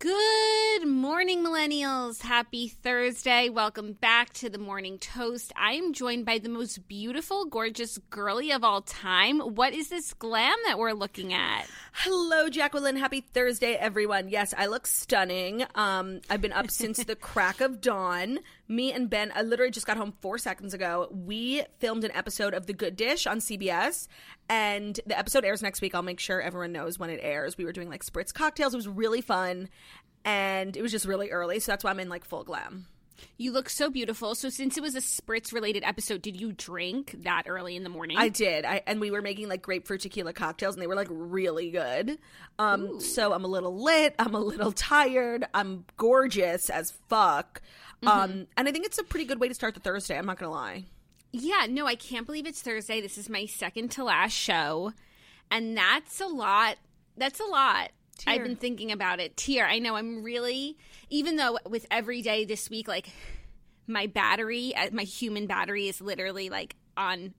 Good morning, millennials. Happy Thursday. Welcome back to the Morning Toast. I am joined by the most beautiful, gorgeous girly of all time. What is this glam that we're looking at? Hello, Jacqueline. Happy Thursday, everyone. Yes, I look stunning. Um, I've been up since the crack of dawn. Me and Ben, I literally just got home four seconds ago. We filmed an episode of The Good Dish on CBS, and the episode airs next week. I'll make sure everyone knows when it airs. We were doing like spritz cocktails. It was really fun, and it was just really early, so that's why I'm in like full glam. You look so beautiful. So, since it was a spritz related episode, did you drink that early in the morning? I did. I and we were making like grapefruit tequila cocktails and they were like really good. Um so I'm a little lit, I'm a little tired, I'm gorgeous as fuck. Um and I think it's a pretty good way to start the Thursday, I'm not going to lie. Yeah, no, I can't believe it's Thursday. This is my second to last show. And that's a lot. That's a lot. Tear. I've been thinking about it. Tear. I know I'm really, even though with every day this week, like my battery, uh, my human battery is literally like on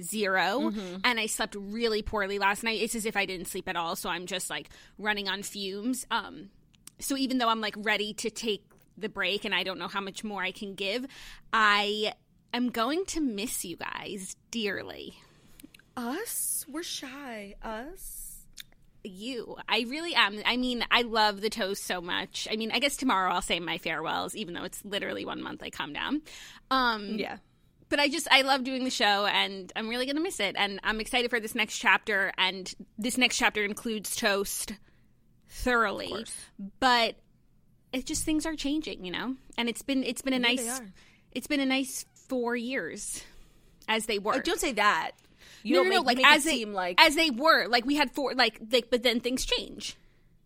0 and I slept really poorly last night. It's as if I didn't sleep at all. So I'm just like running on fumes. Um, so even though I'm like ready to take the break and I don't know how much more I can give, I am going to miss you guys dearly. Us? We're shy. Us? You. I really am. I mean, I love the toast so much. I mean, I guess tomorrow I'll say my farewells, even though it's literally one month I come down. Um, Yeah. but I just I love doing the show and I'm really gonna miss it and I'm excited for this next chapter and this next chapter includes toast thoroughly. But it just things are changing, you know? And it's been it's been a they nice it's been a nice four years as they were. Like, don't say that. You no, no, no, like make as it they seem like as they were, like we had four like like but then things change.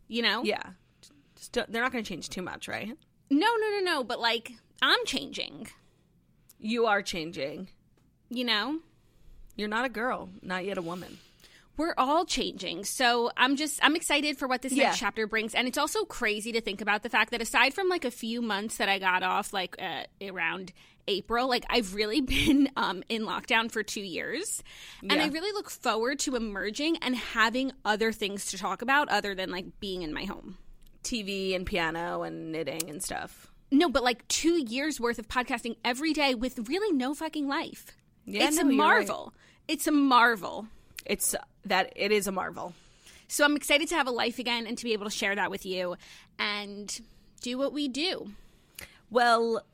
You know? Yeah. Just they're not going to change too much, right? No, no, no, no, but like I'm changing, You are changing. you know? You're not a girl, not yet a woman. We're all changing. So I'm just I'm excited for what this Yeah. next chapter brings, and it's also crazy to think about the fact that aside from like a few months that I got off, like uh, around April, like I've really been um, in lockdown for two years, and I really look forward to emerging and having other things to talk about other than like being in my home. TV and piano and knitting and stuff. No, but like two years worth of podcasting every day with really no fucking life. Yeah, it's no, a you're right. marvel. It's a marvel. It's that it is a marvel. So I'm excited to have a life again and to be able to share that with you and do what we do. Well,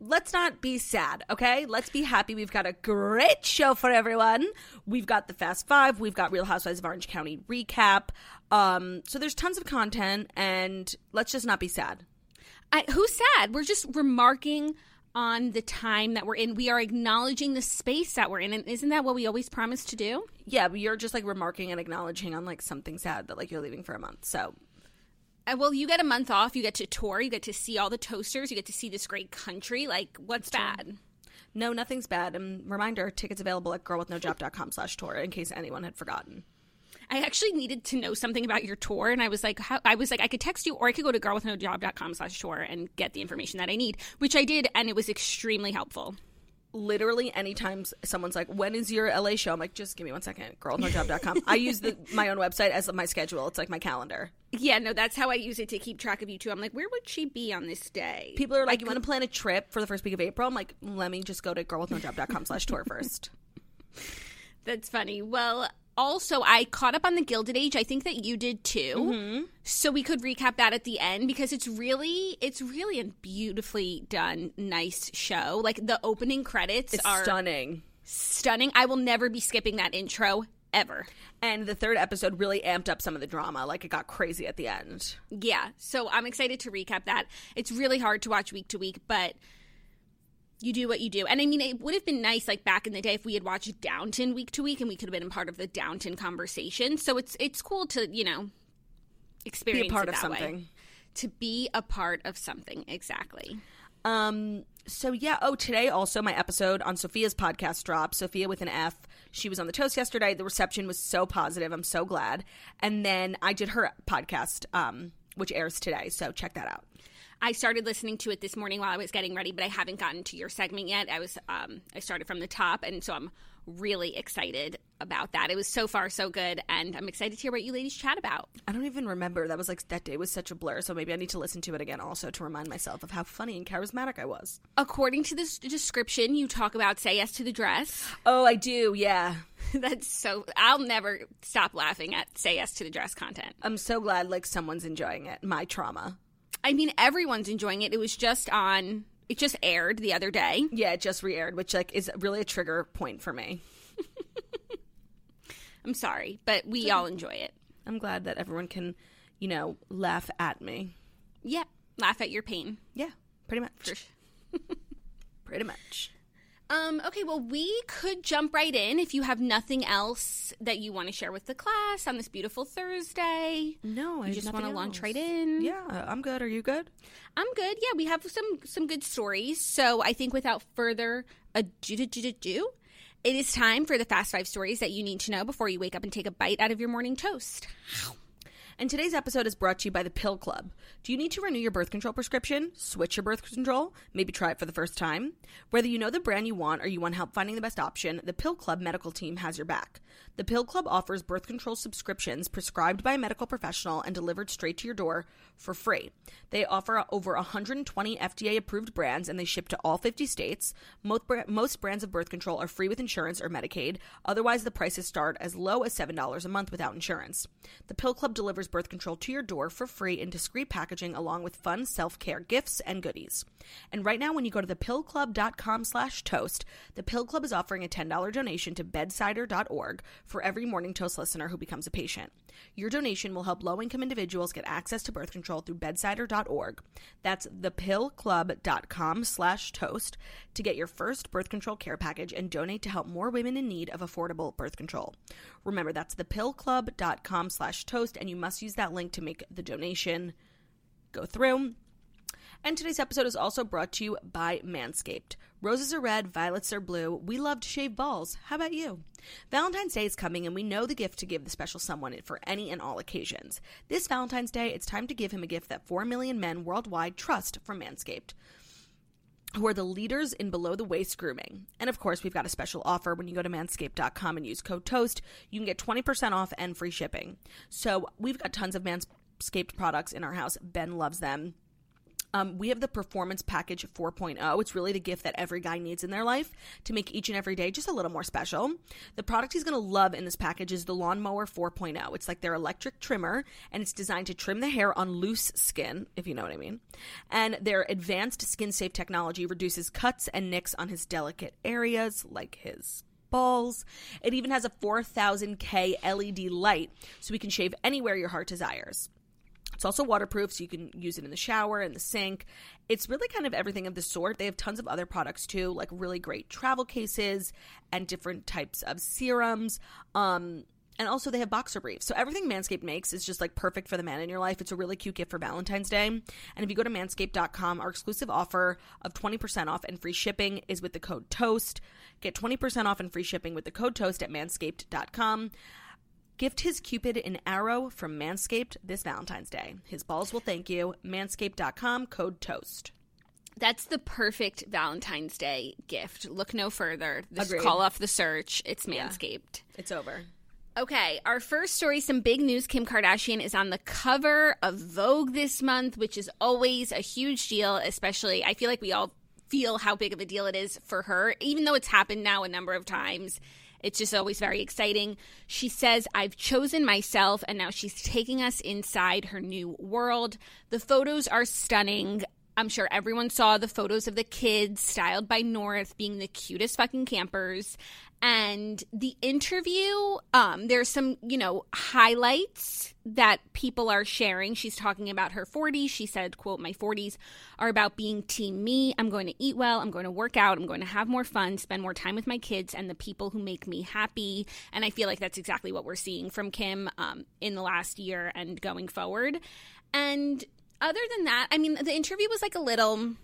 let's not be sad, okay? Let's be happy. We've got a great show for everyone. We've got the Fast Five. We've got Real Housewives of Orange County recap. Um, so there's tons of content, and let's just not be sad. I, who's sad? We're just remarking on the time that we're in. We are acknowledging the space that we're in. And isn't that what we always promise to do? Yeah, but you're just like remarking and acknowledging on like something sad that like you're leaving for a month. So Uh, well, you get a month off. You get to tour. You get to see all the toasters. You get to see this great country. Like, what's bad? no, nothing's bad. And reminder, tickets available at girlwithnojob.com slash tour in case anyone had forgotten. I actually needed to know something about your tour, and I was like, how, I was like, I could text you, or I could go to girlwithnojob.com slash tour and get the information that I need, which I did, and it was extremely helpful. literally anytime someone's like, "When is your LA show?" I'm like, "Just give me one second, girlnojob.com." I use the, my own website as my schedule. It's like my calendar. Yeah, no, that's how I use it to keep track of you too. I'm like, where would she be on this day? People are like, "You want to plan a trip for the first week of April?" I'm like, "Let me just go to girlwithnojob.com slash tour first. That's funny. Well, also, I caught up on the Gilded Age. I think that you did too. Mm-hmm. So we could recap that at the end because it's really, it's really a beautifully done, nice show. Like the opening credits It's are stunning. stunning. I will never be skipping that intro ever. And the third episode really amped up some of the drama. Like it got crazy at the end. Yeah. So I'm excited to recap that. It's really hard to watch week to week, but you do what you do. And I mean, it would have been nice, like back in the day, if we had watched Downton week to week, and we could have been a part of the Downton conversation. So it's it's cool to you know experience Be a part of that way. something. To be a part of something, exactly. Um. So yeah. Oh, today also my episode on Sofia's podcast dropped. Sophia with an F. She was on the toast yesterday. The reception was so positive. I'm so glad. And then I did her podcast, um, which airs today. So check that out. I started listening to it this morning while I was getting ready, but I haven't gotten to your segment yet. I was um, I started from the top, and so I'm really excited about that. It was so far so good, and I'm excited to hear what you ladies chat about. I don't even remember. That was like that day was such a blur. So maybe I need to listen to it again also to remind myself of how funny and charismatic I was. According to this description, you talk about say yes to the dress. Oh, I do. Yeah. That's so. I'll never stop laughing at say yes to the dress content. I'm so glad like someone's enjoying it. My trauma. I mean, everyone's enjoying it. It was just on. It just aired the other day. Yeah, it just re-aired, which like is really a trigger point for me. I'm sorry, but we all enjoy it. I'm glad that everyone can, you know, laugh at me. Yeah, laugh at your pain. Yeah, pretty much. For sure. Pretty much. Um, okay, well, we could jump right in if you have nothing else that you want to share with the class on this beautiful Thursday. No, I You just want to launch right in. Yeah, I'm good. Are you good? I'm good. Yeah, we have some some good stories. So I think without further ado, do, do, do, it is time for the fast five stories that you need to know before you wake up and take a bite out of your morning toast. And today's episode is brought to you by the Pill Club. Do you need to renew your birth control prescription? Switch your birth control? Maybe try it for the first time? Whether you know the brand you want or you want help finding the best option, the Pill Club medical team has your back. The Pill Club offers birth control subscriptions prescribed by a medical professional and delivered straight to your door for free. They offer over 120 FDA approved brands and they ship to all 50 states. Most, brands of birth control are free with insurance or Medicaid. Otherwise, the prices start as low as $7 a month without insurance. The Pill Club delivers birth control to your door for free in discreet packaging along with fun self-care gifts and goodies. And right now when you go to thepillclub.com slash toast, the Pill Club is offering a $10 donation to bedsider.org for every morning toast listener who becomes a patient. Your donation will help low-income individuals get access to birth control through bedsider.org. That's thepillclub.com slash toast to get your first birth control care package and donate to help more women in need of affordable birth control. Remember, that's thepillclub.com slash toast, and you must use that link to make the donation go through. And today's episode is also brought to you by Manscaped. Roses are red, violets are blue. We love to shave balls. How about you? Valentine's Day is coming, and we know the gift to give the special someone for any and all occasions. This Valentine's Day, it's time to give him a gift that 4 million men worldwide trust from Manscaped who are the leaders in below the waist grooming. And of course, we've got a special offer when you go to manscaped.com and use code TOAST. You can get 20% off and free shipping. So we've got tons of Manscaped products in our house. Ben loves them. Um, we have the Performance Package 4.0. It's really the gift that every guy needs in their life to make each and every day just a little more special. The product he's going to love in this package is the Lawnmower 4.0. It's like their electric trimmer, and it's designed to trim the hair on loose skin, if you know what I mean. And their advanced skin safe technology reduces cuts and nicks on his delicate areas, like his balls. It even has a 4000K LED light, so we can shave anywhere your heart desires. It's also waterproof, so you can use it in the shower, in the sink. It's really kind of everything of the sort. They have tons of other products too, like really great travel cases and different types of serums. Um, and also they have boxer briefs. So everything Manscaped makes is just like perfect for the man in your life. It's a really cute gift for Valentine's Day. And if you go to manscaped.com, our exclusive offer of 20% off and free shipping is with the code TOAST. Get 20% off and free shipping with the code TOAST at manscaped.com. Gift his Cupid an arrow from Manscaped this Valentine's Day. His balls will thank you. Manscaped.com, code TOAST. That's the perfect Valentine's Day gift. Look no further. Just Agreed. call off the search. It's Manscaped. It's over. Okay, our first story some big news. Kim Kardashian is on the cover of Vogue this month, which is always a huge deal, especially I feel like we all feel how big of a deal it is for her, even though it's happened now a number of times. It's just always very exciting. She says, I've chosen myself, and now she's taking us inside her new world. The photos are stunning. I'm sure everyone saw the photos of the kids styled by North being the cutest fucking campers. And the interview, um, there's some, you know, highlights that people are sharing. She's talking about her 40s. She said, quote, my 40s are about being team me. I'm going to eat well. I'm going to work out. I'm going to have more fun, spend more time with my kids and the people who make me happy. And I feel like that's exactly what we're seeing from Kim um, in the last year and going forward. And other than that, I mean, the interview was like a little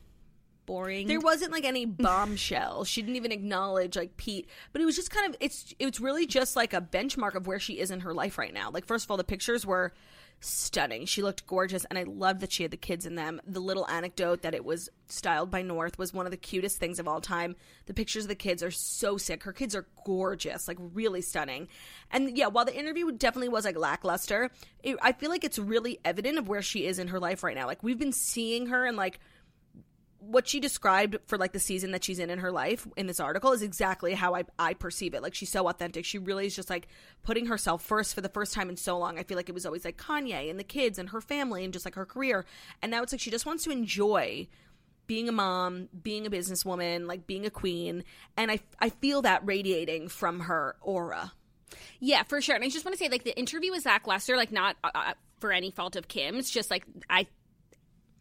boring. There wasn't like any bombshell. she didn't even acknowledge like Pete, but it was just kind of it's it's really just like a benchmark of where she is in her life right now. Like first of all, the pictures were stunning. She looked gorgeous and I loved that she had the kids in them. The little anecdote that it was styled by North was one of the cutest things of all time. The pictures of the kids are so sick. Her kids are gorgeous, like really stunning. And yeah, while the interview definitely was like lackluster, it, I feel like it's really evident of where she is in her life right now. Like we've been seeing her and like what she described for like the season that she's in in her life in this article is exactly how I, I perceive it. Like she's so authentic. She really is just like putting herself first for the first time in so long. I feel like it was always like Kanye and the kids and her family and just like her career. And now it's like she just wants to enjoy being a mom, being a businesswoman, like being a queen. And I, I feel that radiating from her aura. Yeah, for sure. And I just want to say, like, the interview with Zach Lester, like, not uh, uh for any fault of Kim's, just like, I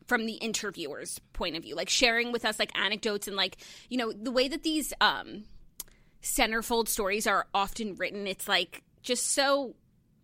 from the interviewer's point of view, like sharing with us like anecdotes and like, you know, the way that these um centerfold stories are often written, it's like just so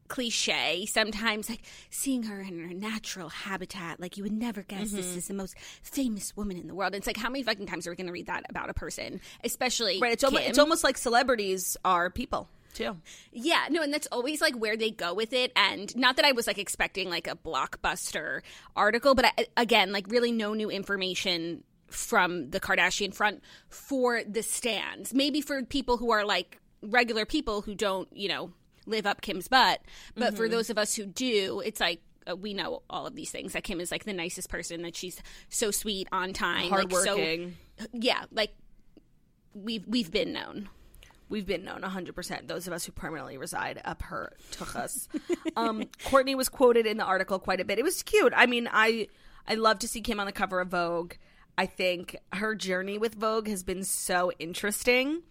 cliche sometimes like seeing her in her natural habitat like you would never guess mm-hmm. this is the most famous woman in the world. It's like how many fucking times are we going to read that about a person? Especially right it's, almost, it's almost like celebrities are people too. Yeah, no, and that's always like where they go with it. And not that I was like expecting like a blockbuster article, but I, again, like really no new information from the Kardashian front for the stands. Maybe for people who are like regular people who don't, you know, live up Kim's butt. But mm-hmm. for those of us who do, it's like uh, we know all of these things. That Kim is like the nicest person. That she's so sweet, on time, hardworking. Like, so, yeah, like we've we've been known we've been known 100% those of us who permanently reside up her tuchus. Um Kourtney was quoted in the article quite a bit. It was cute. I mean i i love to see kim on the cover of vogue. I think her journey with vogue has been so interesting.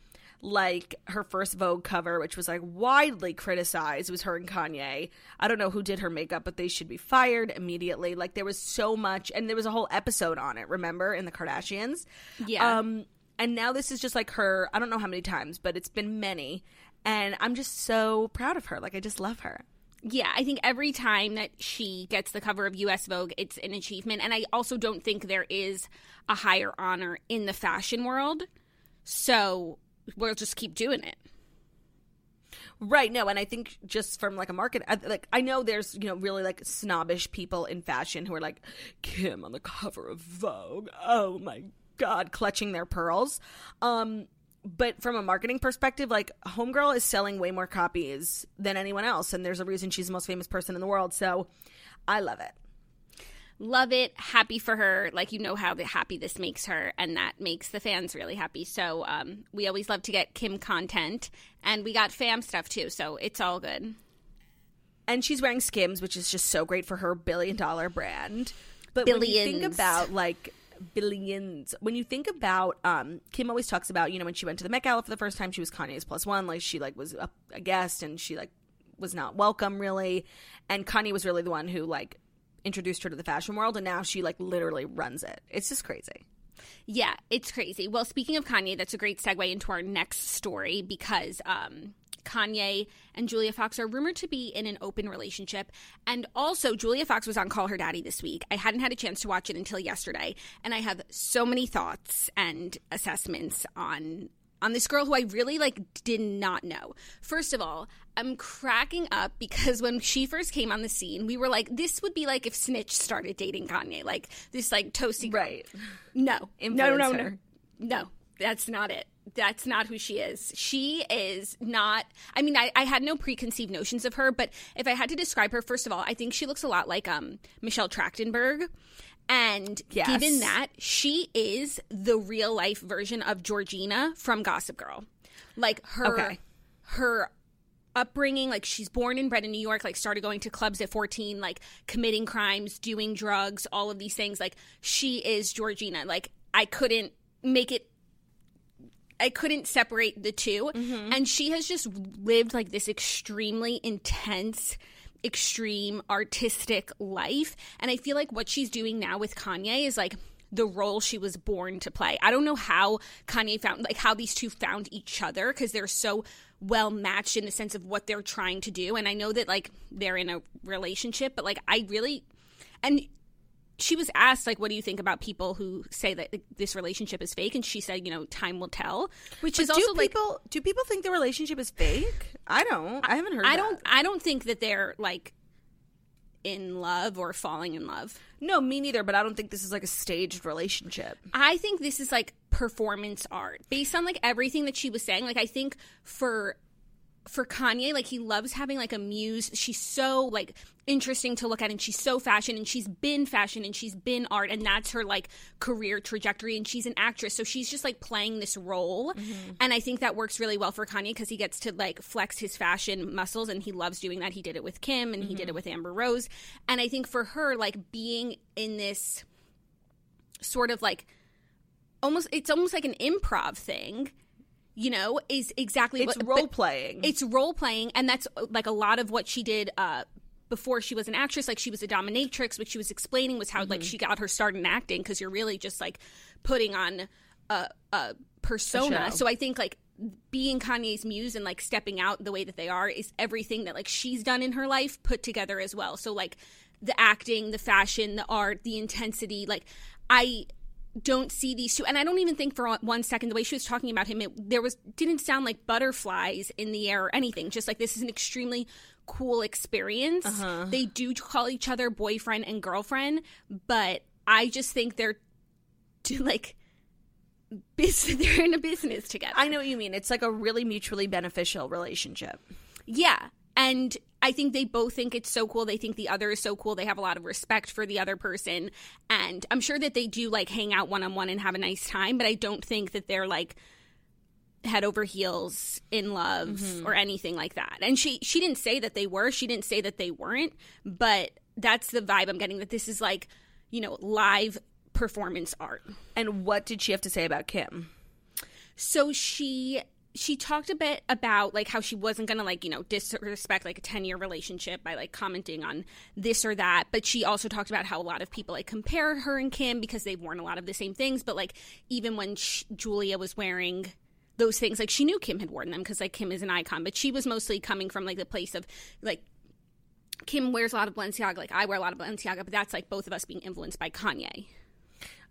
Like her first vogue cover which was like widely criticized was her and kanye. I don't know who did her makeup but they should be fired immediately. Like there was so much and there was a whole episode on it remember in the kardashians? Yeah. Um and now this is just like her i don't know how many times but it's been many and i'm just so proud of her like i just love her yeah, I think every time that she gets the cover of US Vogue, it's an achievement. And I also don't think there is a higher honor in the fashion world. So we'll just keep doing it. Right. No, and I think just from like a market, like I know there's you know really like snobbish people in fashion who are like Kim on the cover of Vogue. Oh my God, clutching their pearls. Um, but from a marketing perspective, like Homegirl is selling way more copies than anyone else, and there's a reason she's the most famous person in the world. So I love it. Love it. Happy for her. Like you know how happy this makes her, and that makes the fans really happy. So um, we always love to get Kim content, and we got fam stuff too. So it's all good. And she's wearing Skims, which is just so great for her billion dollar brand. But Billions. when you think about like billions. When you think about, um, Kim always talks about, you know, when she went to the Met Gala for the first time, she was Kanye's plus one. Like she like was a, a guest and she like was not welcome really. And Kanye was really the one who like introduced her to the fashion world, and now she like literally runs it. It's just crazy. Yeah, it's crazy. Well, speaking of Kanye, that's a great segue into our next story because um, Kanye and Julia Fox are rumored to be in an open relationship. And also, Julia Fox was on Call Her Daddy this week. I hadn't had a chance to watch it until yesterday, and I have so many thoughts and assessments on on this girl who I really like did not know. First of all, I'm cracking up because when she first came on the scene, we were like, this would be like if Snitch started dating Kanye, like this like toasty girl. Right. No. no, no, no, no. No, that's not it that's not who she is. She is not. I mean, I, I, had no preconceived notions of her, but if I had to describe her, first of all, I think she looks a lot like um, Michelle Trachtenberg. And yes. given that, she is the real life version of Georgina from Gossip Girl. Like her, okay. her upbringing like she's born and bred in new york like started going to clubs at 14 like committing crimes doing drugs all of these things like she is georgina like i couldn't make it I couldn't separate the 2 mm-hmm. And she has just lived like this extremely intense, extreme artistic life. And I feel like what she's doing now with Kanye is like the role she was born to play. I don't know how Kanye found like how these two found each other because they're so well matched in the sense of what they're trying to do. And I know that like they're in a relationship, but like I really and she was asked like what do you think about people who say that this relationship is fake and she said you know time will tell which is do also like people do people think the relationship is fake? I don't. I haven't heard. i that. don't i don't think that they're like in love or falling in love No, me neither. But I don't think this is like a staged relationship. i think this is like performance art based on like everything that she was saying like i think for for Kanye, like he loves having like a muse. She's so like interesting to look at and she's so fashion and she's been fashion and she's been art and that's her like career trajectory and she's an actress. So she's just like playing this role. Mm-hmm. And I think that works really well for Kanye because he gets to like flex his fashion muscles and he loves doing that. He did it with Kim and he did mm-hmm. it with Amber Rose. And I think for her, like being in this sort of like almost it's almost like an improv thing you know is exactly It's what, role playing. it's role playing and that's like a lot of what she did uh before she was an actress like she was a dominatrix which she was explaining was how like Mm-hmm. she got her start in acting because you're really just like putting on a, a persona show. so i think like being kanye's muse and like stepping out the way that they are is everything that like she's done in her life put together as well so like the acting the fashion the art the intensity like i don't see these two and i don't even think for one second the way she was talking about him it, there was didn't sound like butterflies in the air or anything just like this is an extremely cool experience uh-huh. they do call each other boyfriend and girlfriend but i just think they're like business they're in a business together I know what you mean. It's like a really mutually beneficial relationship. Yeah. And I think they both think it's so cool. They think the other is so cool. They have a lot of respect for the other person. And I'm sure that they do like hang out one on one and have a nice time, but I don't think that they're like head over heels in love mm-hmm. or anything like that. And she she didn't say that they were. She didn't say that they weren't, but that's the vibe I'm getting that this is like, you know, live performance art. And what did she have to say about Kim? So she she talked a bit about like how she wasn't gonna like you know disrespect like a 10 year relationship by like commenting on this or that. But she also talked about how a lot of people like compare her and kim because they've worn a lot of the same things. But like even when julia was wearing those things like she knew kim had worn them because like kim is an icon. But she was mostly coming from like the place of like kim wears a lot of balenciaga like i wear a lot of balenciaga but that's like both of us being influenced by kanye.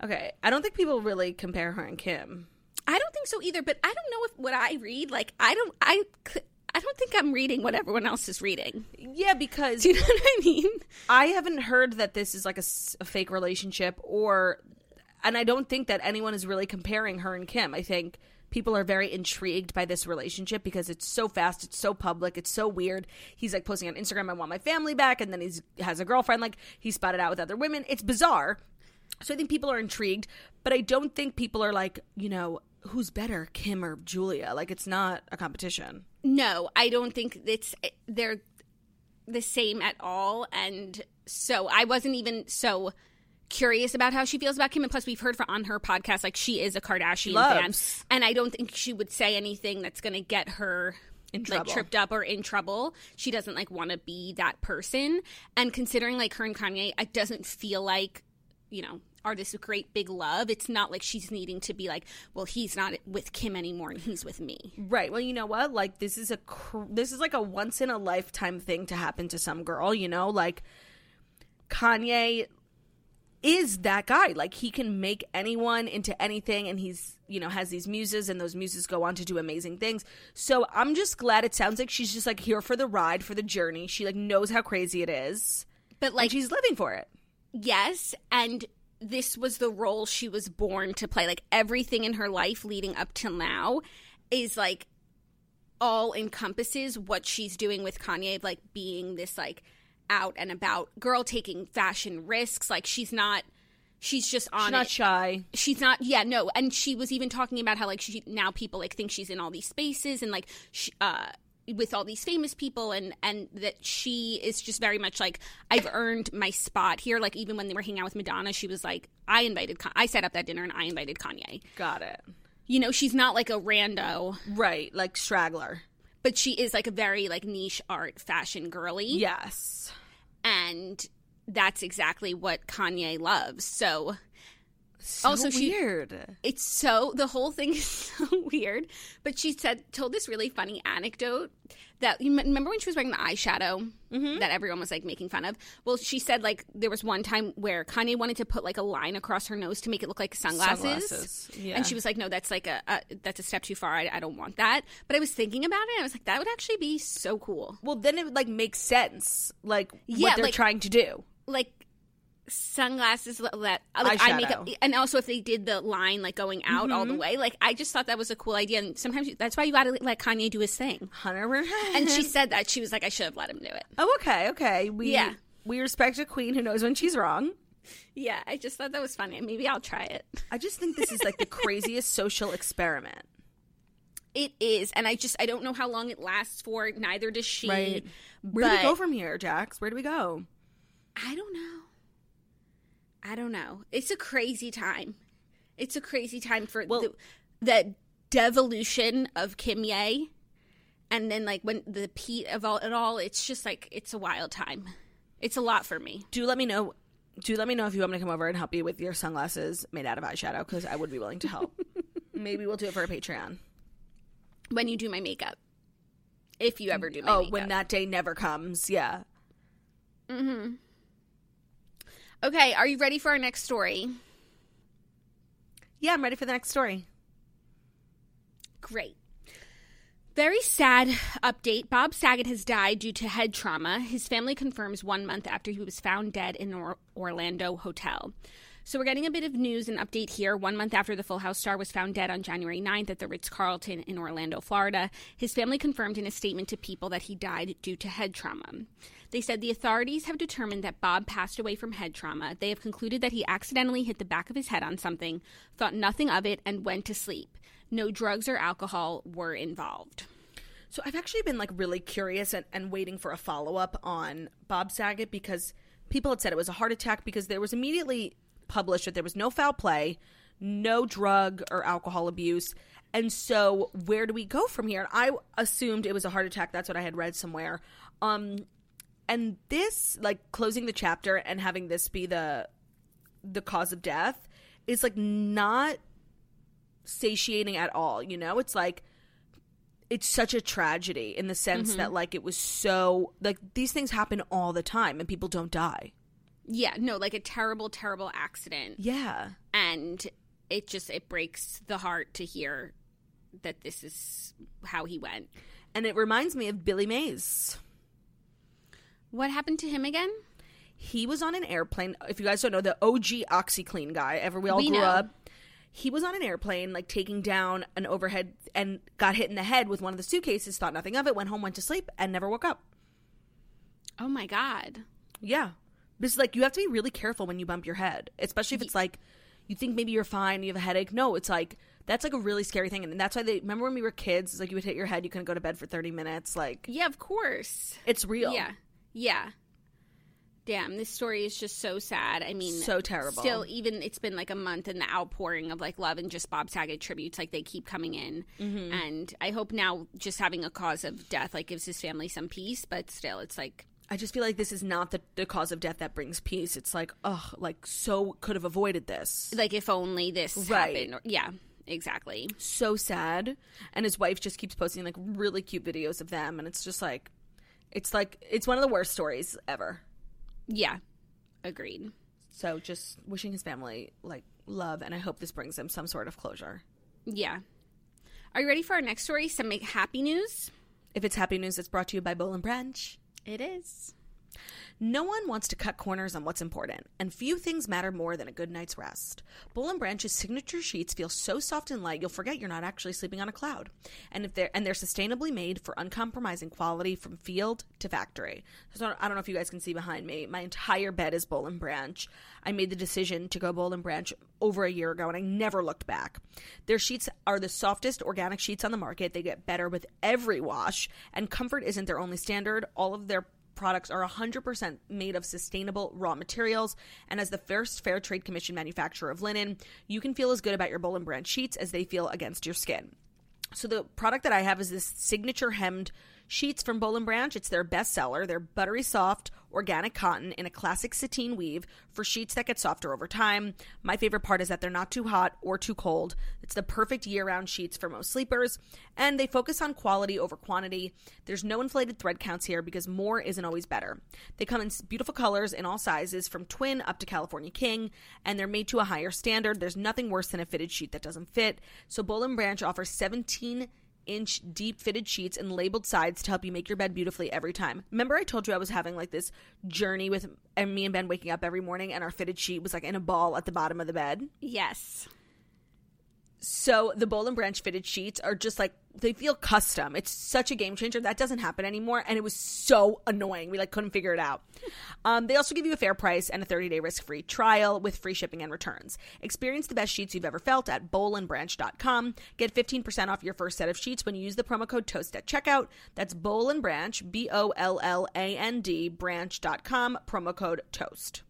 Okay, I don't think people really compare her and Kim. I don't think so either, but I don't know if what I read, like I don't I I don't think I'm reading what everyone else is reading. Yeah, because Do you know what I mean? I haven't heard that this is like a fake relationship or and I don't think that anyone is really comparing her and Kim. I think people are very intrigued by this relationship because it's so fast, it's so public, it's so weird. He's like posting on Instagram, I want my family back, and then he's has a girlfriend, like he's spotted out with other women. It's bizarre. So I think people are intrigued, but I don't think people are like, you know, who's better, Kim or Julia? Like it's not a competition. No, I don't think it's they're the same at all and so I wasn't even so curious about how she feels about Kim and plus we've heard from on her podcast like she is a Kardashian fan and I don't think she would say anything that's going to get her In like tripped up or in trouble. She doesn't like want to be that person. And considering like her and Kanye, it doesn't feel like, you know, artists with great big love. It's not like she's needing to be like, well, he's not with Kim anymore and he's with me. Right. Well, you know what? Like this is a cr- this is like a once in a lifetime thing to happen to some girl, you know? Like Kanye is that guy. Like he can make anyone into anything and he's, you know, has these muses and those muses go on to do amazing things. So, I'm just glad it sounds like she's just like here for the ride, for the journey. She like knows how crazy it is. But like, she's living for it. yes, and this was the role she was born to play. Like everything in her life leading up till now is like all encompasses what she's doing with Kanye, like being this like out and about girl taking fashion risks. Like she's not she's just on She's not it. shy. she's not yeah no and she was even talking about how like she now people like think she's in all these spaces and like she, uh with all these famous people and and that she is just very much like I've earned my spot here like even when they were hanging out with Madonna she was like I invited Con- I set up that dinner and I invited Kanye Got it. You know, she's not like a rando, Right, like straggler. but she is like a very like niche art fashion girly. Yes. And that's exactly what Kanye loves. So So oh, Also, she- weird. it's so the whole thing is so weird. But she said told this really funny anecdote that you m- remember when she was wearing the eyeshadow mm-hmm. that everyone was like making fun of. Well, she said like there was one time where Kanye wanted to put like a line across her nose to make it look like sunglasses, Sunglasses, yeah. and she was like, "No, that's like a, a that's a step too far. I, I don't want that." But I was thinking about it, and I was like, that would actually be so cool. Well, then it would like make sense, like Yeah, what they're like- trying to do. like sunglasses that uh, like eye makeup and also if they did the line like going out all the mm-hmm. way like i just thought that was a cool idea and sometimes you, that's why you gotta let kanye do his thing Hundred percent. and she said that she was like i should have let him do it "Oh, okay, okay. We Yeah. we respect a queen who knows when she's wrong." yeah i just thought that was funny maybe i'll try it I just think this is like the craziest social experiment. it is and i just i don't know how long it lasts for neither does she Right. Where do we go from here, Jax? Where do we go? i don't know i don't know it's a crazy time it's a crazy time for Well- the, the devolution of Kimye. and then like when the peat of all it all it's just like it's a wild time it's a lot for me Do let me know. Do let me know if you want me to come over and help you with your sunglasses made out of eyeshadow because I would be willing to help. Maybe we'll do it for a Patreon. when you do my makeup if you ever do my Oh, makeup. when that day never comes, yeah. Mm-hmm. Okay are you ready for our next story Yeah, I'm ready for the next story. Great. Very sad update. Bob Saget has died due to head trauma. His family confirms one month after he was found dead in an or- Orlando hotel. So we're getting a bit of news and update here. One month after the Full House star was found dead on January 9th at the Ritz Carlton in Orlando, Florida, his family confirmed in a statement to people that he died due to head trauma. They said the authorities have determined that Bob passed away from head trauma. They have concluded that he accidentally hit the back of his head on something, thought nothing of it, and went to sleep. No drugs or alcohol were involved. So I've actually been like really curious and, and waiting for a follow up on Bob Saget because people had said it was a heart attack because there was immediately published that there was no foul play, no drug or alcohol abuse. And so where do we go from here? I assumed it was a heart attack. That's what I had read somewhere. Um and this like closing the chapter and having this be the the cause of death is like not satiating at all, you know? It's like it's such a tragedy in the sense mm-hmm. that like it was so like these things happen all the time and people don't die. Yeah, no, like a terrible, terrible accident. Yeah. And it just it breaks the heart to hear that this is how he went. And it reminds me of Billy Mays. What happened to him again? He was on an airplane. If you guys don't know, the OG OxiClean guy, ever we all We grew know. up. He was on an airplane, like taking down an overhead and got hit in the head with one of the suitcases, thought nothing of it, went home, went to sleep, and never woke up. Oh my god. Yeah. This is like you have to be really careful when you bump your head, especially if it's like you think maybe you're fine, you have a headache. No, it's like that's like a really scary thing, and that's why they remember when we were kids. It's like you would hit your head, you couldn't go to bed for thirty minutes. Like Yeah, of course. it's real. Yeah. Yeah. Damn, this story is just so sad. I mean, So terrible. Still, even it's been like a month, and the outpouring of like love and just Bob Saget tributes, like they keep coming in. Mm-hmm. And I hope now just having a cause of death like gives his family some peace. But still, it's like I just feel like this is not the, the cause of death that brings peace. It's like, oh, like so could have avoided this. like if only this Right. happened. Or, yeah, exactly. So sad. And his wife just keeps posting like really cute videos of them, and it's just like, it's like it's one of the worst stories ever. Yeah, agreed. So just wishing his family like love, and I hope this brings him some sort of closure. Yeah. Are you ready for our next story? Some make happy news. If it's happy news, it's brought to you by Boll and Branch. It is. No one wants to cut corners on what's important, and few things matter more than a good night's rest. And Branch's signature sheets feel so soft and light you'll forget you're not actually sleeping on a cloud. And if they're and they're sustainably made for uncompromising quality from field to factory. So I don't know if you guys can see behind me. My entire bed is and Branch. I made the decision to go and Branch over a year ago, and I never looked back. Their sheets are the softest organic sheets on the market. They get better with every wash, and comfort isn't their only standard. All of their products are 100% made of sustainable raw materials. And as the first Fair Trade Commission manufacturer of linen, you can feel as good about your Boll and Branch sheets as they feel against your skin. So the product that I have is this signature hemmed sheets from Boll and Branch. It's their bestseller. They're buttery soft, organic cotton in a classic sateen weave for sheets that get softer over time. My favorite part is that they're not too hot or too cold. It's the perfect year-round sheets for most sleepers, and they focus on quality over quantity. There's no inflated thread counts here because more isn't always better. They come in beautiful colors in all sizes from twin up to California king, and they're made to a higher standard. There's nothing worse than a fitted sheet that doesn't fit. So Boll and Branch offers 17 inch deep fitted sheets and labeled sides to help you make your bed beautifully every time. Remember, I told you I was having like this journey with and me and Ben waking up every morning and our fitted sheet was like in a ball at the bottom of the bed? Yes. So the Boll and Branch fitted sheets are just like they feel custom. It's such a game changer. That doesn't happen anymore, and it was so annoying. We like couldn't figure it out. Um, they also give you a fair price and a 30 day risk free trial with free shipping and returns. Experience the best sheets you've ever felt at bollandbranch.com. Get 15% off your first set of sheets when you use the promo code TOAST at checkout. That's Boll and Branch, B O L L A N D, branch.com, promo code TOAST.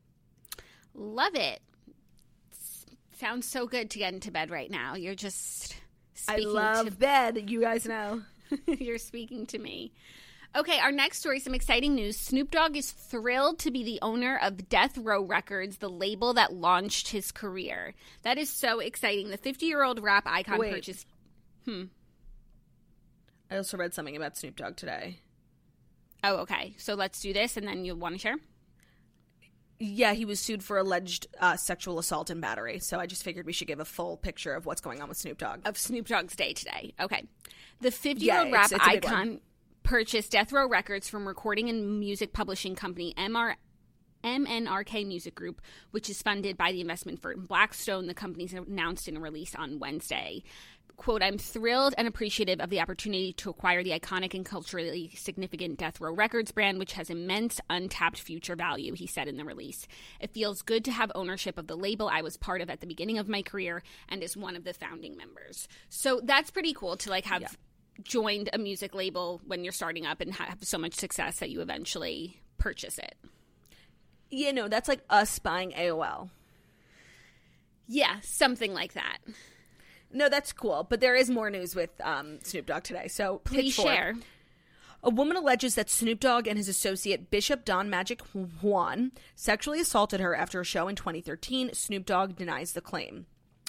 Love it. Sounds so good to get into bed right now. You're just I love to bed, you guys know. You're speaking to me. Okay, our next story, some exciting news. Snoop Dogg is thrilled to be the owner of Death Row Records, the label that launched his career. That is so exciting. The 50 year old rap icon Wait. purchased. Hmm. I also read something about Snoop Dogg today. Oh, okay. So let's do this and then you'll want to share? Yeah, he was sued for alleged uh, sexual assault and battery. So I just figured we should give a full picture of what's going on with Snoop Dogg. Of Snoop Dogg's day today. Okay. The 50 year old rap it's- a one. icon purchased Death Row Records from recording and music publishing company MR. MNRK Music Group, which is funded by the investment firm Blackstone, the company's announced in a release on Wednesday. Quote, I'm thrilled and appreciative of the opportunity to acquire the iconic and culturally significant Death Row Records brand, which has immense untapped future value, he said in the release. It feels good to have ownership of the label I was part of at the beginning of my career and is one of the founding members. So that's pretty cool to like have joined a music label when you're starting up and have so much success that you eventually purchase it. You know, that's like us buying AOL. Yeah, something like that. No, that's cool. But there is more news with um, Snoop Dogg today. So Please Pitchfork. share. A woman alleges that Snoop Dogg and his associate Bishop Don Magic Juan sexually assaulted her after a show in 2013. Snoop Dogg denies the claim.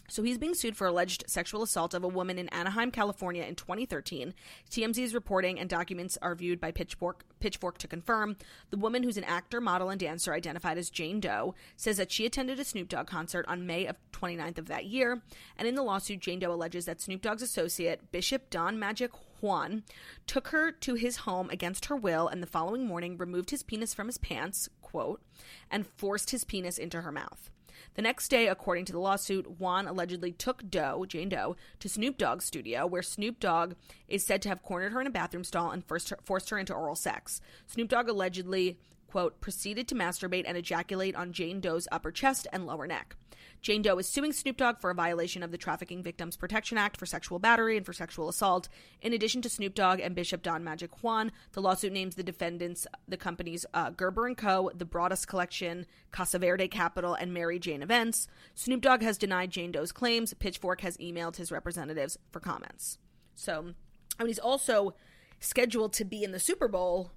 So he's being sued for alleged sexual assault of a woman in Anaheim, California in 2013. TMZ's reporting and documents are viewed by Pitchfork, Pitchfork to confirm. The woman, who's an actor, model, and dancer identified as Jane Doe, says that she attended a Snoop Dogg concert on May of 29th of that year. And in the lawsuit, Jane Doe alleges that Snoop Dogg's associate, Bishop Don Magic Juan, took her to his home against her will and the following morning removed his penis from his pants, quote, and forced his penis into her mouth. The next day, according to the lawsuit, Juan allegedly took Doe, Jane Doe, to Snoop Dogg's studio, where Snoop Dogg is said to have cornered her in a bathroom stall and forced her, forced her into oral sex. Snoop Dogg allegedly, quote, proceeded to masturbate and ejaculate on Jane Doe's upper chest and lower neck. Jane Doe is suing Snoop Dogg for a violation of the Trafficking Victims Protection Act for sexual battery and for sexual assault. In addition to Snoop Dogg and Bishop Don Magic Juan, the lawsuit names the defendants the companies uh, Gerber and Co., the Broadus Collection, Casa Verde Capital, and Mary Jane Events. Snoop Dogg has denied Jane Doe's claims. Pitchfork has emailed his representatives for comments. So, I mean, he's also scheduled to be in the Super Bowl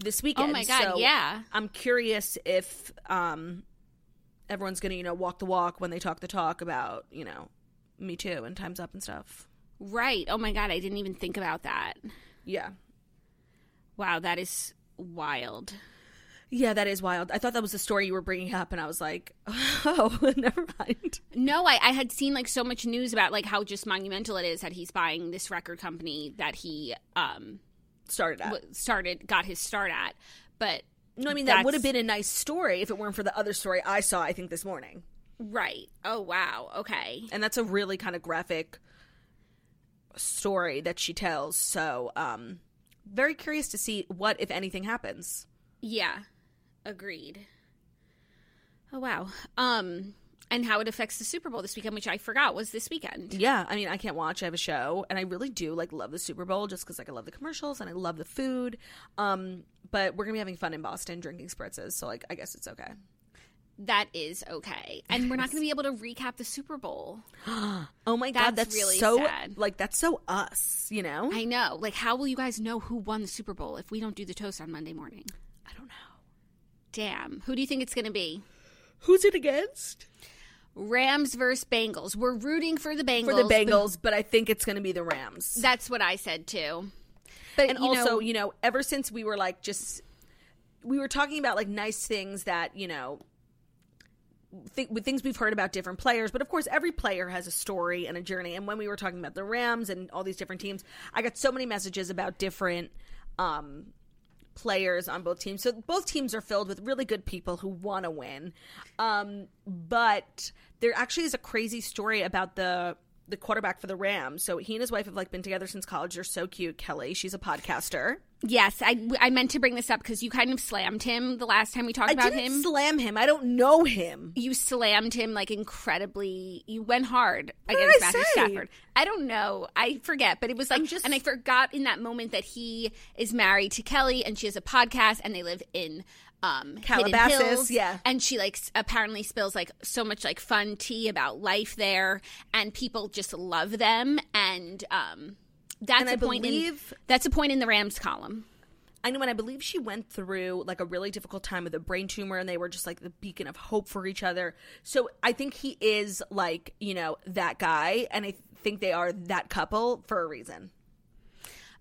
this weekend. Oh my God, So yeah. I'm curious if um, everyone's going to, you know, walk the walk when they talk the talk about, you know, Me Too and Time's Up and stuff. Right. Oh my God, I didn't even think about that. Yeah. Wow, that is wild. Yeah, that is wild. I thought that was the story you were bringing up, and I was like, oh, never mind. No, I, I had seen like so much news about like how just monumental it is that he's buying this record company that he um Started w- started got his start at. But No, I mean, that would have been a nice story if it weren't for the other story I saw, I think, this morning. right. Oh wow. Okay. And that's a really kind of graphic story that she tells. So, um, very curious to see what, if anything, happens. Yeah. Agreed. Oh wow. Um and how it affects the Super Bowl this weekend, which I forgot was this weekend. Yeah, I mean, I can't watch. I have a show, and I really do like love the Super Bowl just because like I love the commercials and I love the food. Um, but we're gonna be having fun in Boston, drinking spritzes. So like, I guess it's okay. That is okay. And we're not going to be able to recap the Super Bowl. Oh my god, That's that's really so sad. like that's so us, you know? I know. Like, how will you guys know who won the Super Bowl if we don't do the toast on Monday morning? I don't know. Damn. Who do you think it's going to be? Who's it against? Rams versus Bengals. We're rooting for the Bengals. For the but Bengals, but I think it's gonna be the Rams. That's what I said too. But and you also, know, you know, ever since we were like just we were talking about like nice things that, you know, th- with things we've heard about different players, but of course every player has a story and a journey. And when we were talking about the Rams and all these different teams, I got so many messages about different um players on both teams. So both teams are filled with really good people who want to win. Um but there actually is a crazy story about the the quarterback for the Rams. So he and his wife have like been together since college. They're so cute. Kelly, she's a podcaster. yes, I, I meant to bring this up because you kind of slammed him the last time we talked I about didn't him. slam him. I don't know him. you slammed him like incredibly. You went hard did against Matthew say? Stafford. I don't know. I forget, but it was like, I'm just- and I forgot in that moment that he is married to Kelly and she has a podcast and they live in um Calabasas, Hills, yeah. and she like apparently spills like so much like fun tea about life there and people just love them and um that's And a I point in that's a point in the Rams column. I know, and I believe she went through like a really difficult time with a brain tumor, and they were just like the beacon of hope for each other. So I think he is like you know that guy, and I think they are that couple for a reason.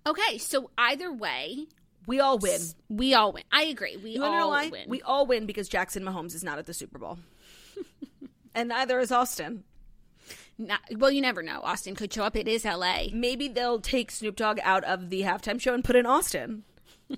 Okay, so either way, We all win. we all win. I agree. We You all know why? win. We all win because Jackson Mahomes is not at the Super Bowl, and neither is Austin. Not, well, you never know. Austin could show up. It is LA. Maybe they'll take Snoop Dogg out of the halftime show and put in Austin.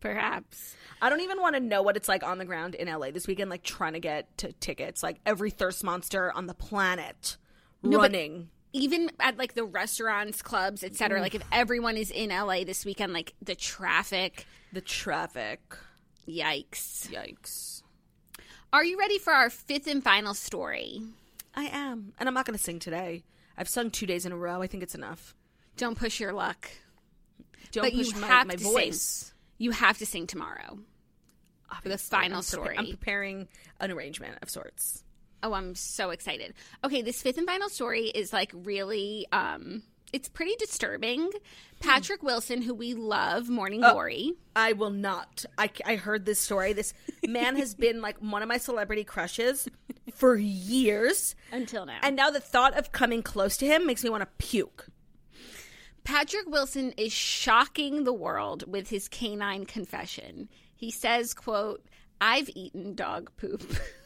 Perhaps. I don't even want to know what it's like on the ground in LA this weekend, like trying to get to tickets. Like every thirst monster on the planet but- running. Even at like the restaurants, clubs, etc. Like if everyone is in LA this weekend, like the traffic, the traffic. yikes. Yikes. Are you ready for our fifth and final story? I am. And I'm not going to sing today. I've sung two days in a row. I think it's enough. Don't push your luck. Don't But you push my, have my to voice. sing. You have to sing tomorrow for the final I'm story. I'm preparing an arrangement of sorts. Oh, I'm so excited. Okay, this fifth and final story is like really um it's pretty disturbing. Patrick Wilson, who we love, Morning Glory. I will not. I, I heard this story. This man has been like one of my celebrity crushes for years. Until now. And now the thought of coming close to him makes me want to puke. Patrick Wilson is shocking the world with his canine confession. He says, quote, I've eaten dog poop.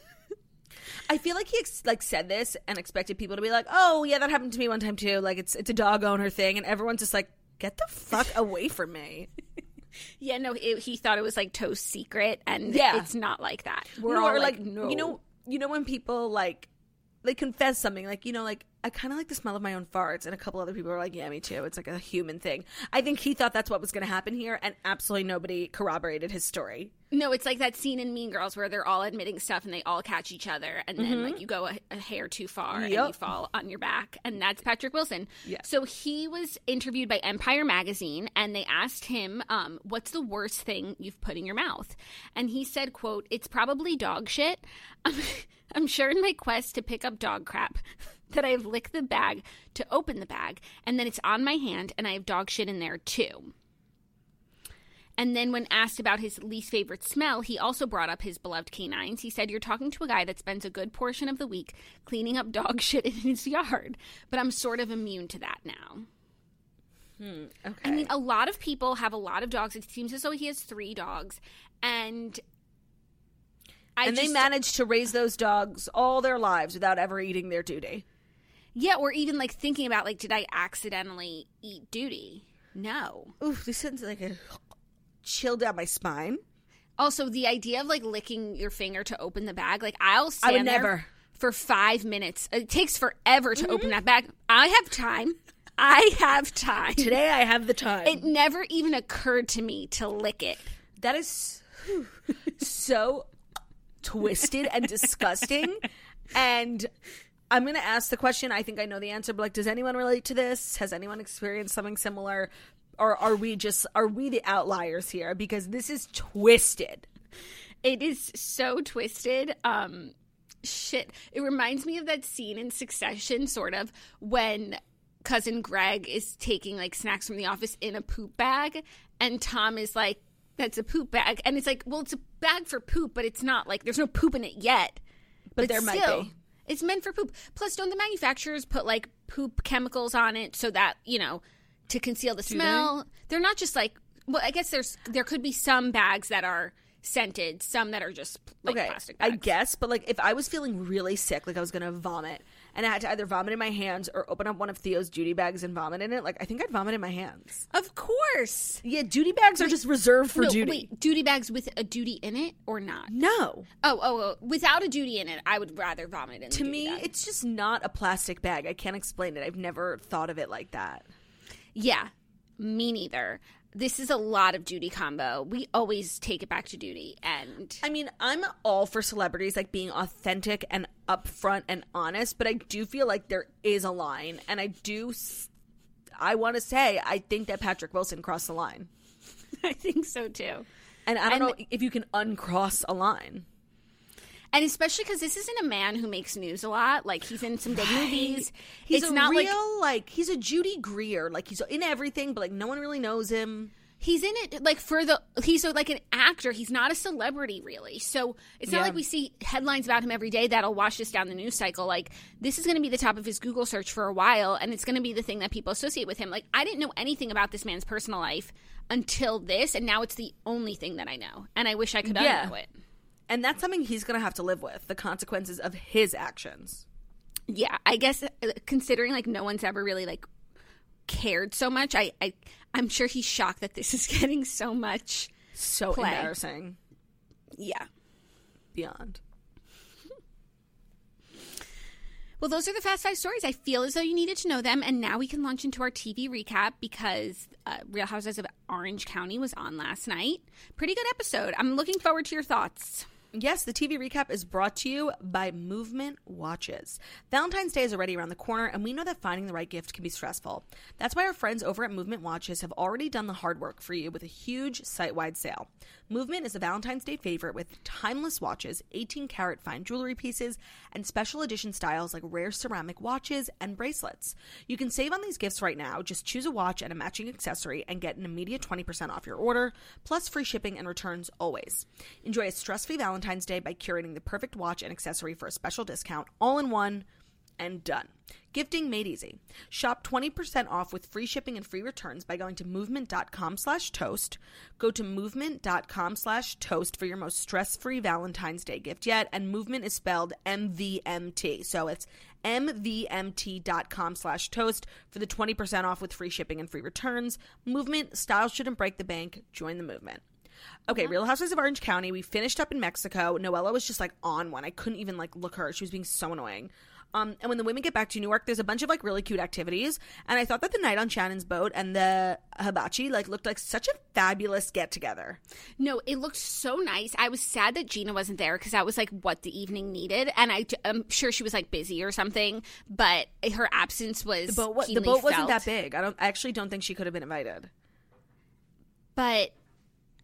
I feel like he ex- like said this and expected people to be like, "Oh, yeah, that happened to me one time too." Like it's it's a dog owner thing, and everyone's just like, "Get the fuck away from me." yeah, no, it, he thought it was like Toast Secret, and Yeah. it's not like that. We're No, all or, like, no. you know, you know when people like they confess something, like you know, like I kind of like the smell of my own farts, and a couple other people are like, "Yeah, me too." It's like a human thing. I think he thought that's what was going to happen here, and absolutely nobody corroborated his story. No, it's like that scene in Mean Girls where they're all admitting stuff and they all catch each other, and then like you go a, a hair too far and you Mm-hmm. Fall on your back, and that's Patrick Wilson. Yeah. So he was interviewed by Empire Magazine, and they asked him, um, "What's the worst thing you've put in your mouth?" And he said, "quote It's probably dog shit. I'm, sure in my quest to pick up dog crap." That I have licked the bag to open the bag, and then it's on my hand, and I have dog shit in there too. And then, when asked about his least favorite smell, he also brought up his beloved canines. He said, You're talking to a guy that spends a good portion of the week cleaning up dog shit in his yard, but I'm sort of immune to that now. Okay. I mean, a lot of people have a lot of dogs. It seems as though he has three dogs. And I and they just- managed to raise those dogs all their lives without ever eating their duty. Yeah, or even like thinking about, like, did I accidentally eat duty? No. Oof, this sends like a chill down my spine. Also, the idea of like licking your finger to open the bag, like I'll I stand would there never. for five minutes. It takes forever to Mm-hmm. open that bag. I have time. I have time. Today I have the time. It never even occurred to me to lick it. that is so twisted and disgusting. And I'm going to ask the question. I think I know the answer, but like, does anyone relate to this? Has anyone experienced something similar? or are we just are we the outliers here? Because this is twisted. It is so twisted. Um, shit. It reminds me of that scene in Succession, sort of, when cousin Greg is taking like snacks from the office in a poop bag, and Tom is like, "That's a poop bag," and it's like, "Well, it's a bag for poop, but it's not like there's no poop in it yet." But there might be. It's meant for poop. Plus, don't the manufacturers put like poop chemicals on it so that you know to conceal the smell? They? are not just like. Well, I guess there's there could be some bags that are scented, some that are just like okay, plastic bags. I guess, but like if I was feeling really sick, like I was gonna vomit, and I had to either vomit in my hands or open up one of Theo's duty bags and vomit in it, like I think I'd vomit in my hands. Of course. Yeah, duty bags are just reserved for no, duty. Wait, duty bags with a duty in it or not? No. Oh, oh, oh, without a duty in it, I would rather vomit in. To me, bag. it's just not a plastic bag. I can't explain it. I've never thought of it like that. yeah, me neither. This is a lot of duty combo. We always take it back to duty, and I mean, I'm all for celebrities like being authentic and upfront and honest, but I do feel like there is a line, and I do. s- I want to say I think that Patrick Wilson crossed the line, I think so too. and I don't And- know if you can uncross a line. And especially because this isn't a man who makes news a lot. Like he's in some good movies. He's it's a not like real like, he's a Judy Greer, like he's in everything, but like no one really knows him. he's in it like for the he's a, like an actor he's not a celebrity really so it's not Yeah. like we see headlines about him every day that'll wash us down the news cycle like this is going to be the top of his google search for a while and it's going to be the thing that people associate with him like i didn't know anything about this man's personal life until this and now it's the only thing that i know and i wish i could Yeah. unknow it And that's something he's gonna have to live with the consequences of his actions. yeah i guess uh, considering like no one's ever really like cared so much i, I i'm sure he's shocked that this is getting so much So Play. embarrassing. yeah Beyond. Well, those are the Fast Five stories. I feel as though you needed to know them. And now we can launch into our TV recap because uh, Real Housewives of Orange County was on last night. Pretty good episode. I'm looking forward to your thoughts. Yes, the TV recap is brought to you by Movement Watches. Valentine's Day is already around the corner, and we know that finding the right gift can be stressful. That's why our friends over at Movement Watches have already done the hard work for you with a huge site wide sale. Movement is a Valentine's Day favorite with timeless watches, 18 karat fine jewelry pieces, and special edition styles like rare ceramic watches and bracelets. You can save on these gifts right now. Just choose a watch and a matching accessory and get an immediate 20% off your order, plus free shipping and returns always. Enjoy a stress free Valentine's Day by curating the perfect watch and accessory for a special discount all in one and done. Gifting made easy. Shop 20% off with free shipping and free returns by going to movement.com slash toast. Go to movement.com slash toast for your most stress-free Valentine's Day gift yet. And movement is spelled M-V-M-T. So it's mvmt.com slash toast for the 20% off with free shipping and free returns. Movement, style shouldn't break the bank. Join the movement. Okay, uh-huh. Real Housewives of Orange County. We finished up in Mexico. Noella was just like on one. I couldn't even like look her. She was being so annoying. Um, and when the women get back to New York, there's a bunch of like really cute activities. And I thought that the night on Shannon's boat and the hibachi like looked like such a fabulous get together. No, it looked so nice. I was sad that Gina wasn't there because that was like what the evening needed. And I, am sure she was like busy or something, but her absence was. The boat, the boat wasn't that big. I don't I actually don't think she could have been invited. but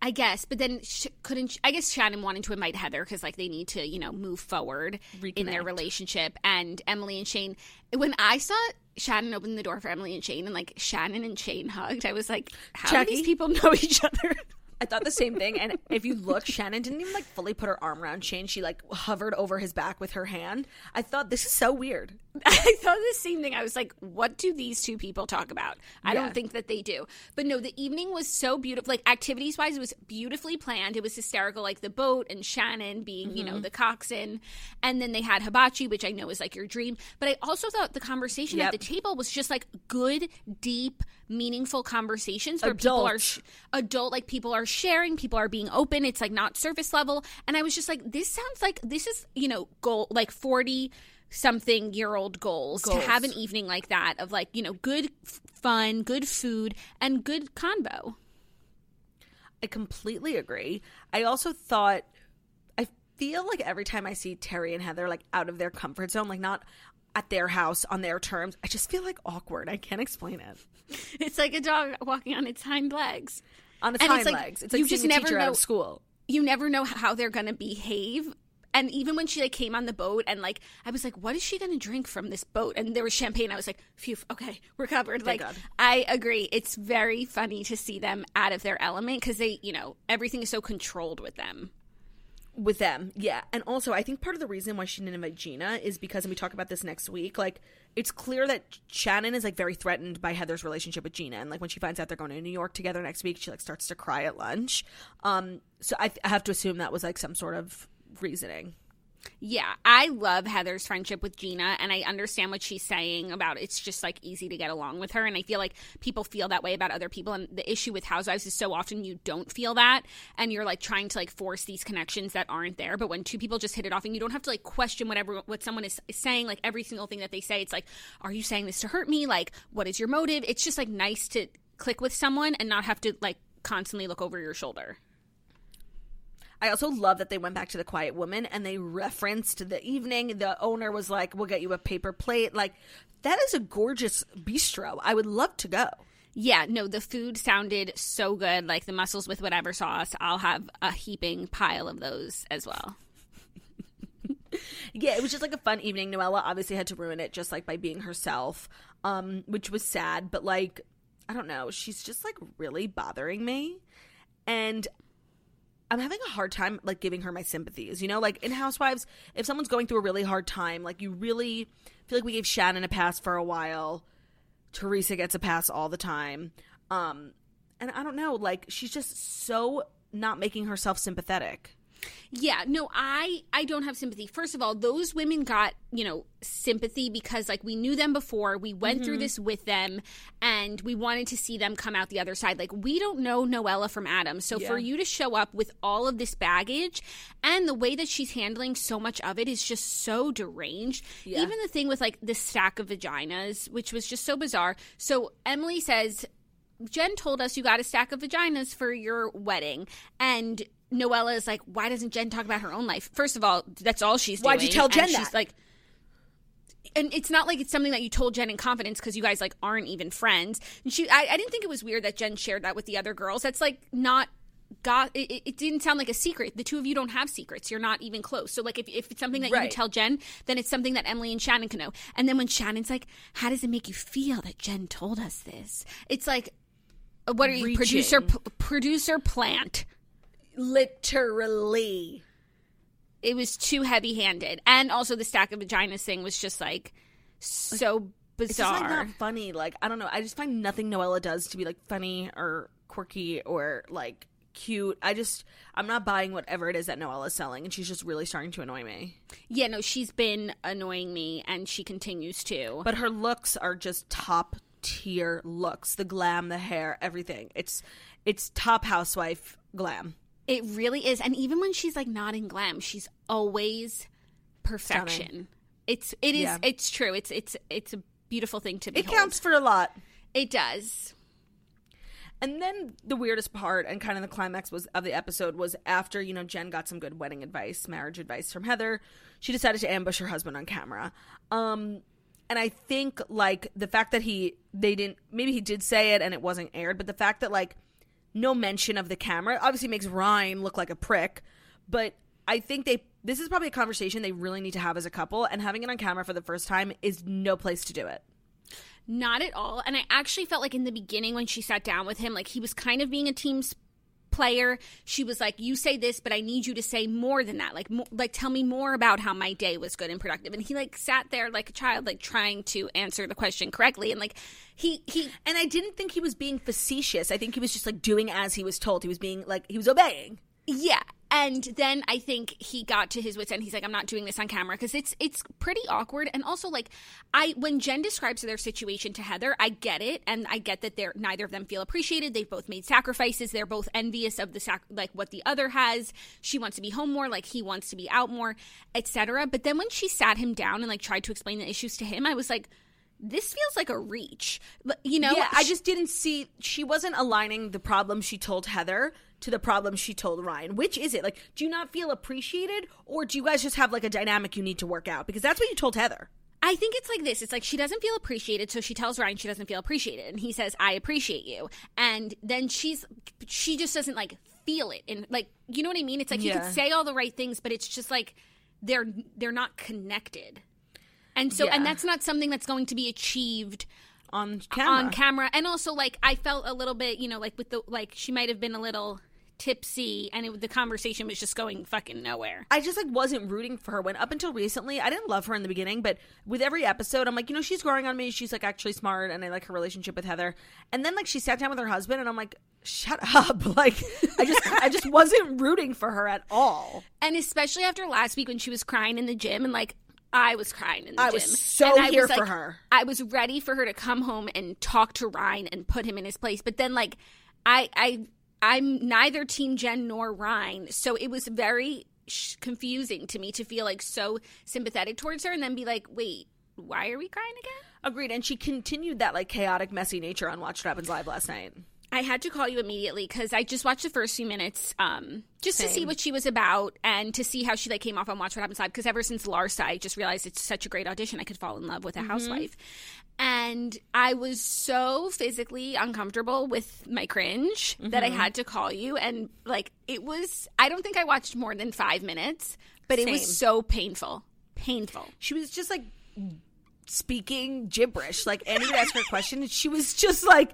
I guess, but then sh- couldn't sh- I guess Shannon wanting to invite Heather because like they need to you know move forward in their relationship and Emily and Shane. When I saw Shannon open the door for Emily and Shane and like Shannon and Shane hugged, I was like, how do these people know each other? I thought the same thing. And if you look, Shannon didn't even like fully put her arm around Shane. She like hovered over his back with her hand. I thought this is so weird. I thought the same thing. I was like, what do these two people talk about? I Yeah. don't think that they do. But no, the evening was so beautiful. Like activities wise, it was beautifully planned. It was hysterical, like the boat and Shannon being, you Mm-hmm. know, the coxswain. And then they had hibachi, which I know is like your dream. But I also thought the conversation Yep. at the table was just like good, deep, meaningful conversations where people are Adult. sh- adult, like people are sharing, people are being open. It's like not surface level. And I was just like, this sounds like this is, you know, goal like 40 something year old goals, to have an evening like that of like, you know, good f- fun, good food, and good convo. I completely agree. I also thought I feel like every time I see Terry and Heather like out of their comfort zone, like not at their house on their terms. I just feel like awkward. I can't explain it. It's like a dog walking on its hind legs. On its And hind it's like, legs. It's like you just never know- school. You never know how they're going to behave. And even when she like came on the boat and like I was like, what is she gonna drink from this boat? And there was champagne. I was like, phew, okay, we're covered. like God. I agree. It's very funny to see them out of their element because they, you know, everything is so controlled with them. With them. Yeah. And also i think part of the reason why she didn't invite gina is because and we talk about this next week like it's clear that shannon is like very threatened by heather's relationship with gina. And like when she finds out they're going to new york together next week she like starts to cry at lunch. Um so i, I have to assume that was like some sort of reasoning Yeah, I love Heather's friendship with Gina, and I understand what she's saying about it's just like easy to get along with her. And I feel like people feel that way about other people. And the issue with Housewives is so often you don't feel that, and you're like trying to like force these connections that aren't there. But when two people just hit it off, and you don't have to like question whatever what someone is, saying, like every single thing that they say, it's like, are you saying this to hurt me? Like, what is your motive? It's just like nice to click with someone and not have to like constantly look over your shoulder. I also love that they went back to the Quiet Woman and they referenced the evening. The owner was like, "We'll get you a paper plate." Like, that is a gorgeous bistro. I would love to go. Yeah, no, the food sounded so good. Like the mussels with whatever sauce. I'll have a heaping pile of those as well. Yeah, it was just like a fun evening. Noella obviously had to ruin it just like by being herself, um, which was sad. But like, I don't know, she's just like really bothering me, and I'm having a hard time like giving her my sympathies. You know, like in Housewives, if someone's going through a really hard time, like you really feel like we gave Shannon a pass for a while. Teresa gets a pass all the time. Um, and I don't know, like she's just so not making herself sympathetic. Yeah, no, I I don't have sympathy. First of all, those women got, you know, sympathy because like we knew them before. We went through mm-hmm. this with them and we wanted to see them come out the other side. Like we don't know Noella from Adam. So for you to show up with all of this baggage and the way that she's handling so much of it is just so deranged. Even the thing with like the stack of vaginas, which was just so bizarre. So Emily says Jen told us you got a stack of vaginas for your wedding. And Noella is like, why doesn't Jen talk about her own life? First of all, that's all she's doing. Why'd you tell And Jen she's that? like, and it's not like it's something that you told Jen in confidence because you guys like aren't even friends. And she, I, I didn't think it was weird that Jen shared that with the other girls. That's like not got. It, it- didn't sound like a secret. The two of you don't have secrets. You're not even close. So like if, if it's something that you Right. tell Jen, then it's something that Emily and Shannon can know. And then when Shannon's like, how does it make you feel that Jen told us this? It's like, what are you Reaching. producer p- producer plant? Literally. it was too heavy handed. And also the stack of vaginas thing was just like so It's just bizarre. like not funny. Like I don't know. I just find nothing Noella does to be like funny or quirky or like cute. I just I'm not buying whatever it is that Noella's selling, and she's just really starting to annoy me. yeah, no, she's been annoying me and she continues to. But her looks are just top tier looks. The glam, the hair, everything. It's it's top housewife glam. It really is. And even when she's like not in glam, she's always perfection. Stunning. It's it is Yeah. it's true. It's it's it's a beautiful thing to be. It counts for a lot. It does. And then the weirdest part and kind of the climax was of the episode was after, you know, Jen got some good wedding advice, marriage advice from Heather, she decided to ambush her husband on camera. Um and I think like the fact that he they didn't maybe he did say it and it wasn't aired, but the fact that like no mention of the camera obviously makes Ryan look like a prick, but I think they this is probably a conversation they really need to have as a couple and having it on camera for the first time is no place to do it. Not at all. And I actually felt like in the beginning when she sat down with him, like he was kind of being a team s- player. She was like, "You say this, but I need you to say more than that. Like, like tell me more about how my day was good and productive." And he like sat there like a child, like trying to answer the question correctly. And like he he And I didn't think he was being facetious. I think he was just like doing as he was told. He was being like he was obeying. Yeah. And then I think he got to his wits end. He's like, I'm not doing this on camera because it's it's pretty awkward. And also, like, I when Jen describes their situation to Heather, I get it, and I get that they're neither of them feel appreciated. They've both made sacrifices. They're both envious of the sac- like what the other has. She wants to be home more, like he wants to be out more, etc. But then when she sat him down and like tried to explain the issues to him, I was like. This feels like a reach, you know. yeah, I just didn't see she wasn't aligning the problem she told Heather to the problem she told Ryan. Which is it? Like, do you not feel appreciated, or do you guys just have like a dynamic you need to work out? Because that's what you told Heather. I think it's like this. It's like she doesn't feel appreciated, so she tells Ryan she doesn't feel appreciated, and he says, "I appreciate you," and then she's she just doesn't like feel it, and like you know what I mean. It's like you Yeah. could say all the right things, but it's just like they're they're not connected, and so Yeah. and that's not something that's going to be achieved On camera. on camera. And also, like I felt a little bit, you know, like with the like she might have been a little tipsy, and it, the conversation was just going fucking nowhere. I just like wasn't rooting for her when up until recently I didn't love her in the beginning, but with every episode I'm like, you know, she's growing on me. She's like actually smart and I like her relationship with Heather. And then like she sat down with her husband and I'm like, shut up. Like I just I just wasn't rooting for her at all. And especially after last week when she was crying in the gym and like I was crying in the I gym. was so and here for her. I was ready for her to come home and talk to Ryan and put him in his place. But then like I I I'm neither team Jen nor Ryan. So it was very sh- confusing to me to feel like so sympathetic towards her and then be like, "Wait, why are we crying again?" Agreed. And she continued that like chaotic, messy nature on Watch What Happens Live last night. I had to call you immediately because I just watched the first few minutes, um, just to see what she was about and to see how she like came off on Watch What Happens Live. Because ever since Larsa, I just realized it's such a great audition. I could fall in love with a housewife, and I was so physically uncomfortable with my cringe that I had to call you. And like it was, I don't think I watched more than five minutes, but it was so painful, painful. She was just like speaking gibberish. Like Andy would ask her a question and she was just like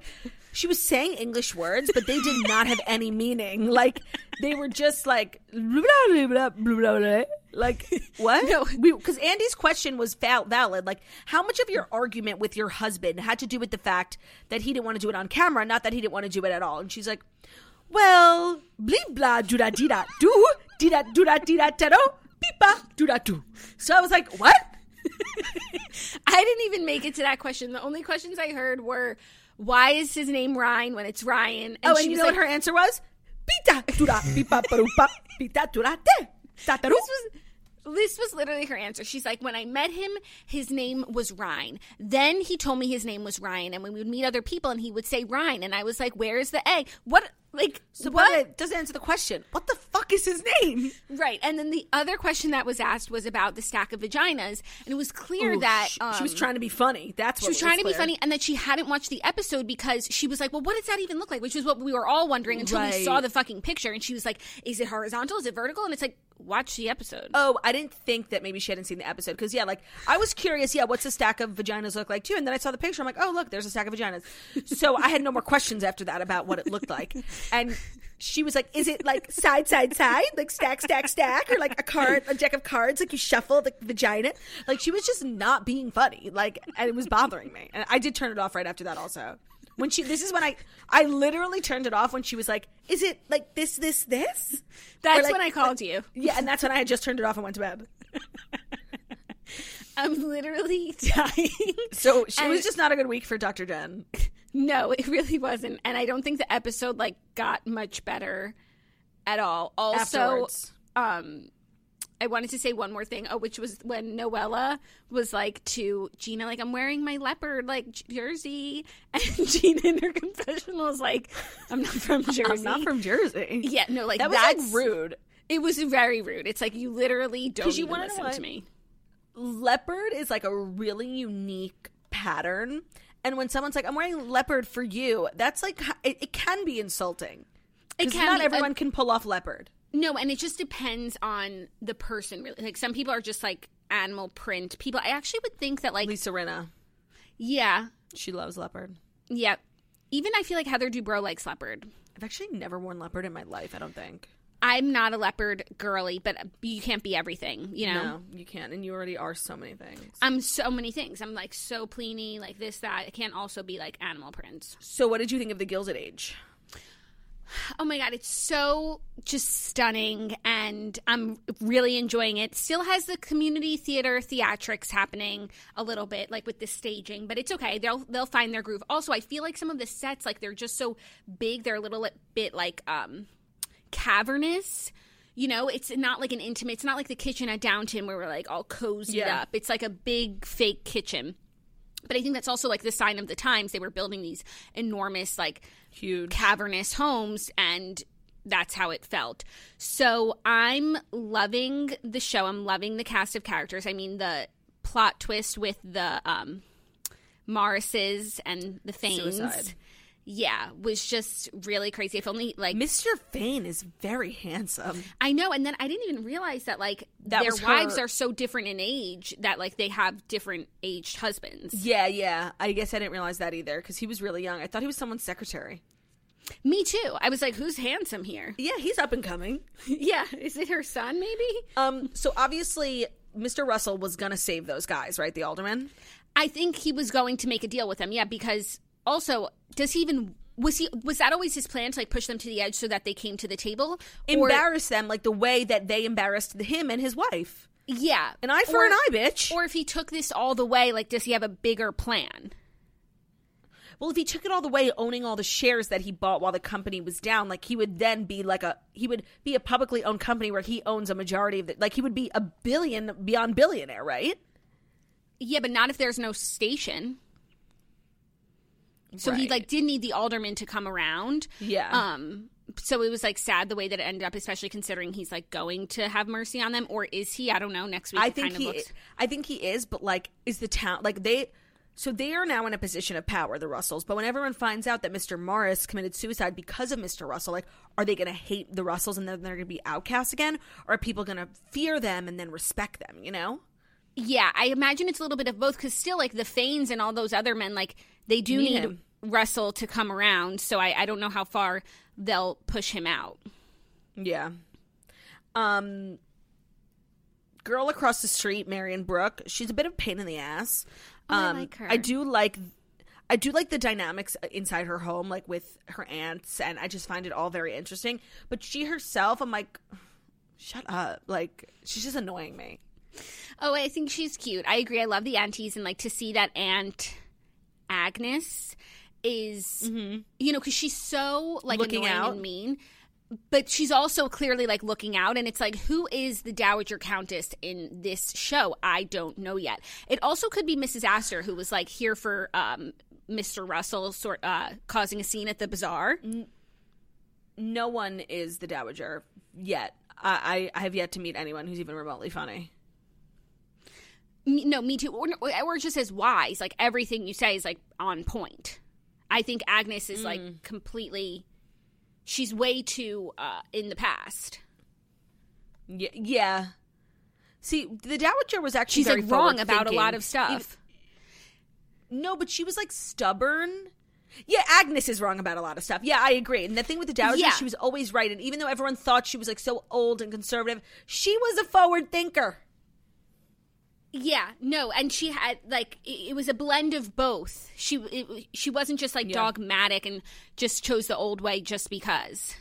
she was saying English words, but they did not have any meaning. Like they were just like blah, blah, blah, blah, blah, blah. like what? No. because Andy's question was val- valid. Like how much of your argument with your husband had to do with the fact that he didn't want to do it on camera, not that he didn't want to do it at all? And she's like, well, blee blah do da dee da do dee da do da dee da do beepa do da do. So I was like, what? I didn't even make it to that question. The only questions I heard were, "Why is his name Ryan when it's Ryan?" oh, and you know like, what her answer was? Pita dura pipa parupa pita dura te tataru. This was this was literally her answer. She's like, when I met him, his name was Ryan. Then he told me his name was Ryan, and when we would meet other people, and he would say Ryan, and I was like, "Where is the A? What? Like So what?" but it doesn't answer the question. What the fuck is his name? Right. And then the other question that was asked was about the stack of vaginas, and it was clear that she, um, she was trying to be funny. That's what she was trying to be funny and that she hadn't watched the episode because she was like, well, what does that even look like? Which is what we were all wondering until we saw the fucking picture. And she was like, is it horizontal? Is it vertical? And it's like, watch the episode. Oh, I didn't think that maybe she hadn't seen the episode because yeah, like I was curious. Yeah, what's a stack of vaginas look like too? And then I saw the picture. I'm like, oh look, there's a stack of vaginas. So I had no more questions after that about what it looked like. And she was like, is it like side, side, side, like stack, stack, stack, or like a card, a deck of cards, like you shuffle the vagina? Like she was just not being funny. Like, and it was bothering me. And I did turn it off right after that also. When she, this is when I, I literally turned it off when she was like, "Is it like this, this, this?" That's like- when I called you. Yeah, and that's when I had just turned it off and went to bed. I'm literally dying. So she And- was just not a good week for Dr. Jen. no, it really wasn't. And I don't think the episode like got much better at all. Also, Afterwards. um I wanted to say one more thing. Oh, which was when Noella was like to Gina, like I'm wearing my leopard like jersey, and Gina in her confessional is like, I'm not from Jersey. I'm not from Jersey. Yeah, no, like That was that's like rude. It was very rude. It's like you literally don't you know listen what? to me. Leopard is like a really unique pattern. And when someone's like, I'm wearing leopard for you, that's like, it, it can be insulting. It Because can not be- everyone can pull off leopard. No, and it just depends on the person. Really, like some people are just like animal print people. I actually would think that like Lisa Rinna, yeah, she loves leopard. yeah. Even I feel like Heather Dubrow likes leopard. I've actually never worn leopard in my life, I don't think. I'm not a leopard girly, but you can't be everything, you know. No, you can't. And you already are so many things. I'm so many things. I'm like so pleeny, like this, that. I can't also be like animal prints. So, what did you think of the Gilded Age? Oh my god, it's so just stunning and I'm really enjoying it. Still has the community theater theatrics happening a little bit like with the staging, but it's okay. They'll they'll find their groove. Also, I feel like some of the sets like they're just so big, they're a little bit like um cavernous. You know, it's not like an intimate. It's not like the kitchen at Downton where we're like all cozied Yeah. up. It's like a big fake kitchen. But I think that's also like the sign of the times. They were building these enormous like Huge. cavernous homes and that's how it felt. So I'm loving the show. I'm loving the cast of characters. I mean the plot twist with the um, Morrises and the Fanes. Suicide. Yeah, was just really crazy. If only like Mr. Fane is very handsome. I know, and then I didn't even realize that like That their wives are so different in age that like they have different aged husbands. Yeah, yeah. I guess I didn't realize that either because he was really young. I thought he was someone's secretary. Me too. I was like, who's handsome here? Yeah, he's up and coming. yeah, is it her son? Maybe. Um, so obviously, Mr. Russell was gonna save those guys, right? The alderman. I think he was going to make a deal with them. Yeah, because also, does he even was he was that always his plan to like push them to the edge so that they came to the table? Or- Embarrass them like the way that they embarrassed him and his wife. yeah, An eye for Or- an eye, bitch. Or if he took this all the way, like, does he have a bigger plan? well, if he took it all the way, owning all the shares that he bought while the company was down, like he would then be like a he would be a publicly owned company where he owns a majority of the like he would be a billion beyond billionaire, right? Yeah, but not if there's no station. So he like did need the alderman to come around. Yeah. Um. So it was like sad the way that it ended up, especially considering he's like going to have mercy on them, or is he? I don't know. Next week, I think he looks. I think he is, but like is the town like they so they are now in a position of power, the Russells. But when everyone finds out that Mr. Morris committed suicide because of Mr. Russell, like are they gonna hate the Russells and then they're gonna be outcasts again? Or are people gonna fear them and then respect them, you know? Yeah, I imagine it's a little bit of both because still, like the Fanes and all those other men, like they do Need need. Russell to come around. So I, I don't know how far they'll push him out. Yeah. Um girl across the street, Marian Brook, she's a bit of a pain in the ass. Oh, I um, like her. I do like I do like the dynamics inside her home, like with her aunts, and I just find it all very interesting. But she herself, I'm like, shut up. Like, she's just annoying me. Oh, I think she's cute. I agree. I love the aunties and like to see that Aunt Agnes is, you know, because she's so like Mm-hmm. Looking annoying out. and mean. But she's also clearly like looking out, and it's like, who is the Dowager Countess in this show? I don't know yet. It also could be Mrs. Astor, who was like here for um, Mr. Russell, sort uh, causing a scene at the bazaar. No one is the Dowager yet. I, I I have yet to meet anyone who's even remotely funny. Me, no, me too. Or, or just as wise. Like everything you say is like on point. I think Agnes is Mm. like completely. She's way too uh, in the past. Yeah, yeah. See, the Dowager was actually She's very like wrong about a lot of stuff. No, but she was like stubborn. Yeah, Agnes is wrong about a lot of stuff. Yeah, I agree. And the thing with the Dowager, Yeah. she was always right. And even though everyone thought she was like so old and conservative, she was a forward thinker. Yeah, no, and she had like it, it was a blend of both. She it, she wasn't just like Yeah. dogmatic and just chose the old way just because.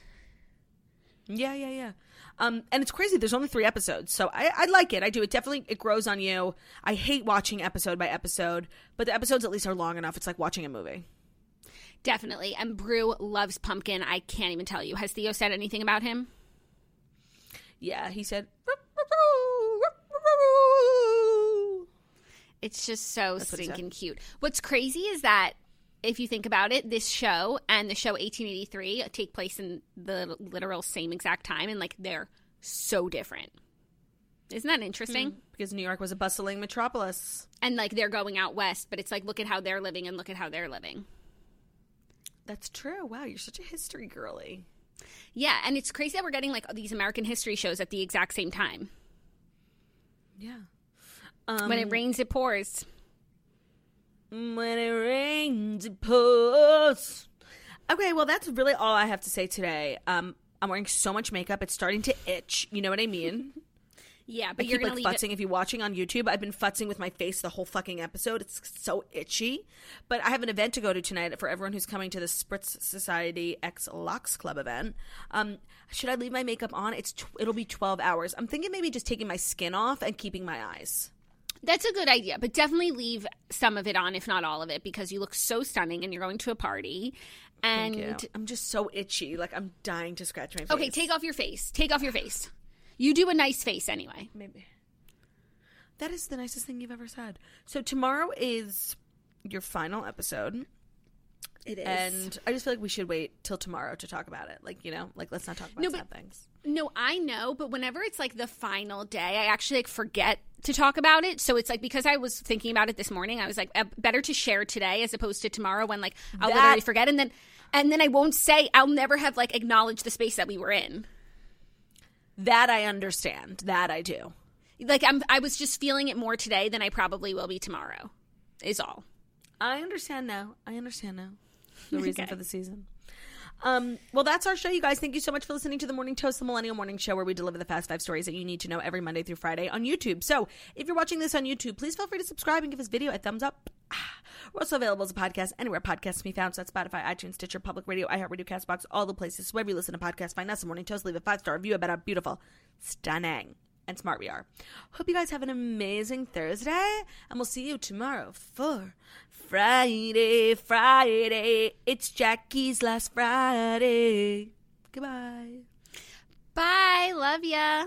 Yeah, yeah, yeah. Um, and it's crazy. There's only three episodes, so I, I like it. I do. It definitely it grows on you. I hate watching episode by episode, but the episodes at least are long enough. It's like watching a movie. Definitely. And Brew loves pumpkin. I can't even tell you. Has Theo said anything about him? Yeah, he said. It's just so what he said. stinking cute. What's crazy is that if you think about it, this show and the show 1883 take place in the literal same exact time, and like they're so different. Isn't that interesting? Hmm. Because New York was a bustling metropolis. And like they're going out west, but it's like look at how they're living and look at how they're living. That's true. Wow, you're such a history girly. Yeah, and it's crazy that we're getting like these American history shows at the exact same time. Yeah. When it rains, it pours. When it rains, it pours. Okay, well, that's really all I have to say today. Um, I'm wearing so much makeup; it's starting to itch. You know what I mean? Yeah, I but you're keep like leave it. futzing. If you're watching on YouTube, I've been futzing with my face the whole fucking episode. It's so itchy. But I have an event to go to tonight for everyone who's coming to the Spritz Society X Lux Club event. Um, should I leave my makeup on? It's it'll be 12 hours. I'm thinking maybe just taking my skin off and keeping my eyes. That's a good idea, but definitely leave some of it on, if not all of it, because you look so stunning and you're going to a party. And. I'm just so itchy. Like I'm dying to scratch my face. okay, take off your face. Take off your face. You do a nice face anyway. Maybe. That is the nicest thing you've ever said. So tomorrow is your final episode. It is. And I just feel like we should wait till tomorrow to talk about it. Like, you know, like let's not talk about no, sad things. No, I know, but whenever it's like the final day, I actually like forget to talk about it. So it's like because I was thinking about it this morning, I was like uh, better to share today as opposed to tomorrow when like I'll that, literally forget and then and then I won't say I'll never have like acknowledged the space that we were in. That I understand. That I do. Like I'm I was just feeling it more today than I probably will be tomorrow. Is all. I understand now. I understand now. The reason okay. for the season. Um, well, that's our show, you guys. Thank you so much for listening to the Morning Toast, the Millennial Morning Show, where we deliver the fast five stories that you need to know every Monday through Friday on YouTube. So, if you're watching this on YouTube, please feel free to subscribe and give this video a thumbs up. We're also available as a podcast anywhere podcasts can be found. So that's Spotify, iTunes, Stitcher, Public Radio, iHeartRadio, Castbox, all the places. Wherever you listen to podcasts, find us the Morning Toast. Leave a five star review about how beautiful, stunning, and smart we are. Hope you guys have an amazing Thursday, and we'll see you tomorrow for Friday, Friday. It's Jackie's last Friday. Goodbye. Bye. Love ya.